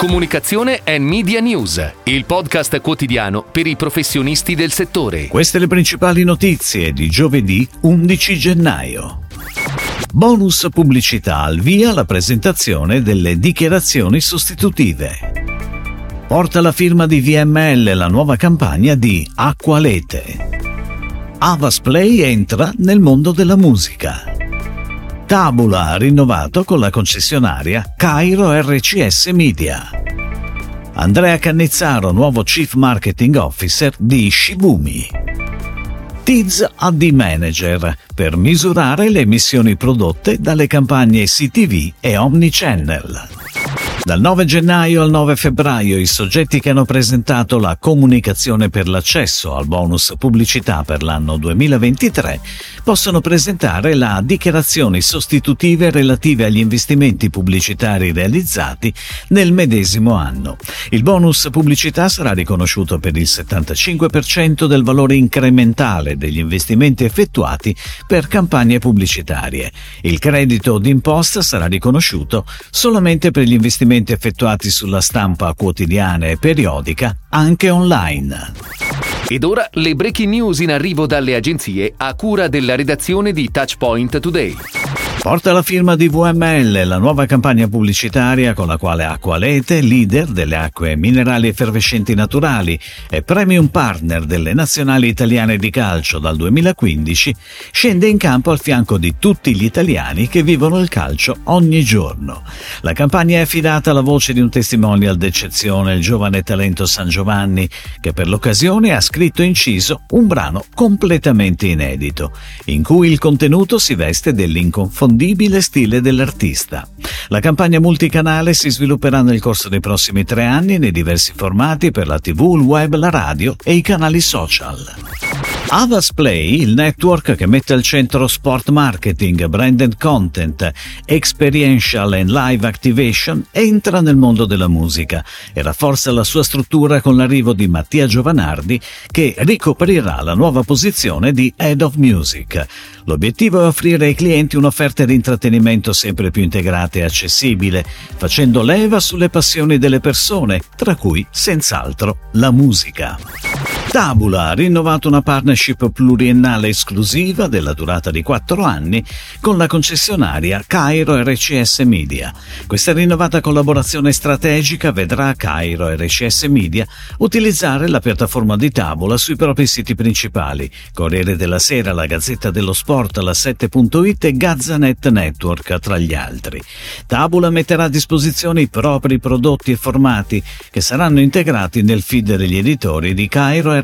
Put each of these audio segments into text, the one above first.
Comunicazione e Media News, il podcast quotidiano per i professionisti del settore. Queste le principali notizie di giovedì 11 gennaio. Bonus pubblicità al via la presentazione delle dichiarazioni sostitutive. Porta la firma di VML la nuova campagna di Acqualete. Avas Play entra nel mondo della musica. Tabula ha rinnovato con la concessionaria Cairo RCS Media. Andrea Cannizzaro, nuovo Chief Marketing Officer di Shibumi. Tiz AD Manager per misurare le emissioni prodotte dalle campagne CTV e Omnichannel. Dal 9 gennaio al 9 febbraio i soggetti che hanno presentato la comunicazione per l'accesso al bonus pubblicità per l'anno 2023 possono presentare la dichiarazioni sostitutive relative agli investimenti pubblicitari realizzati nel medesimo anno. Il bonus pubblicità sarà riconosciuto per il 75% del valore incrementale degli investimenti effettuati per campagne pubblicitarie. Il credito d'imposta sarà riconosciuto solamente per gli investimenti investimenti effettuati sulla stampa quotidiana e periodica, anche online. Ed ora le breaking news in arrivo dalle agenzie a cura della redazione di Touchpoint Today. Porta la firma di VML, la nuova campagna pubblicitaria con la quale Acqualete, leader delle acque minerali effervescenti naturali e premium partner delle nazionali italiane di calcio dal 2015, scende in campo al fianco di tutti gli italiani che vivono il calcio ogni giorno. La campagna è affidata alla voce di un testimonial d'eccezione, il giovane talento San Giovanni, che per l'occasione ha scritto e inciso un brano completamente inedito, in cui il contenuto si veste dell'inconfondibile inconfondibile stile dell'artista. La campagna multicanale si svilupperà nel corso dei prossimi tre anni nei diversi formati per la TV, il web, la radio e i canali social. Avas Play, il network che mette al centro sport marketing, branded content, experiential and live activation, entra nel mondo della musica e rafforza la sua struttura con l'arrivo di Mattia Giovanardi che ricoprirà la nuova posizione di Head of Music. L'obiettivo è offrire ai clienti un'offerta di intrattenimento sempre più integrata e accessibile, facendo leva sulle passioni delle persone, tra cui senz'altro la musica. Tabula ha rinnovato una partnership pluriennale esclusiva della durata di quattro anni con la concessionaria Cairo RCS Media. Questa rinnovata collaborazione strategica vedrà Cairo RCS Media utilizzare la piattaforma di Tabula sui propri siti principali, Corriere della Sera, la Gazzetta dello Sport, la 7.it e Gazzanet Network, tra gli altri. Tabula metterà a disposizione i propri prodotti e formati che saranno integrati nel feed degli editori di Cairo RCS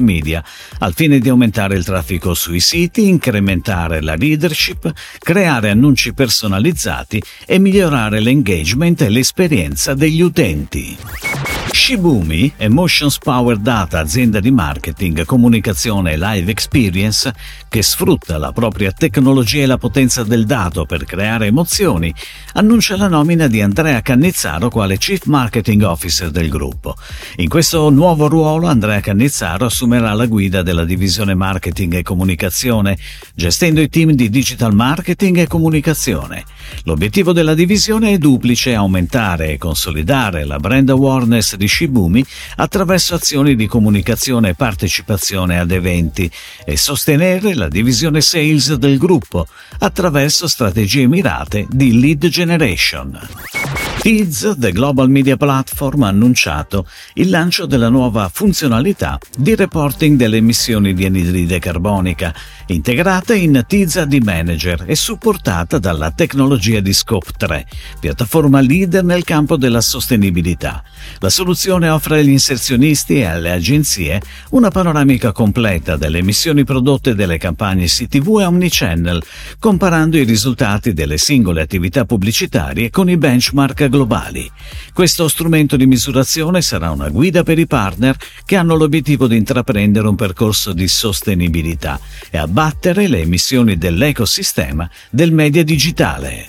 Media, al fine di aumentare il traffico sui siti, incrementare la leadership, creare annunci personalizzati e migliorare l'engagement e l'esperienza degli utenti. Shibumi, Emotions Power Data, azienda di marketing, comunicazione e live experience, che sfrutta la propria tecnologia e la potenza del dato per creare emozioni, annuncia la nomina di Andrea Cannizzaro quale Chief Marketing Officer del gruppo. In questo nuovo ruolo Andrea Cannizzaro assumerà la guida della divisione marketing e comunicazione, gestendo i team di digital marketing e comunicazione. L'obiettivo della divisione è duplice, aumentare e consolidare la brand awareness di Shibumi attraverso azioni di comunicazione e partecipazione ad eventi e sostenere la divisione sales del gruppo attraverso strategie mirate di lead generation. Tiz, The Global Media Platform, ha annunciato il lancio della nuova funzionalità di reporting delle emissioni di anidride carbonica, integrata in Tiz AD Manager e supportata dalla tecnologia di Scope 3, piattaforma leader nel campo della sostenibilità. La soluzione offre agli inserzionisti e alle agenzie una panoramica completa delle emissioni prodotte dalle campagne CTV e Omnichannel, comparando i risultati delle singole attività pubblicitarie con i benchmark globali. Questo strumento di misurazione sarà una guida per i partner che hanno l'obiettivo di intraprendere un percorso di sostenibilità e abbattere le emissioni dell'ecosistema del media digitale.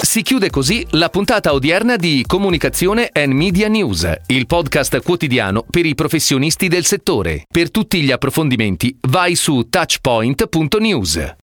Si chiude così la puntata odierna di Comunicazione and Media News, il podcast quotidiano per i professionisti del settore. Per tutti gli approfondimenti vai su touchpoint.news.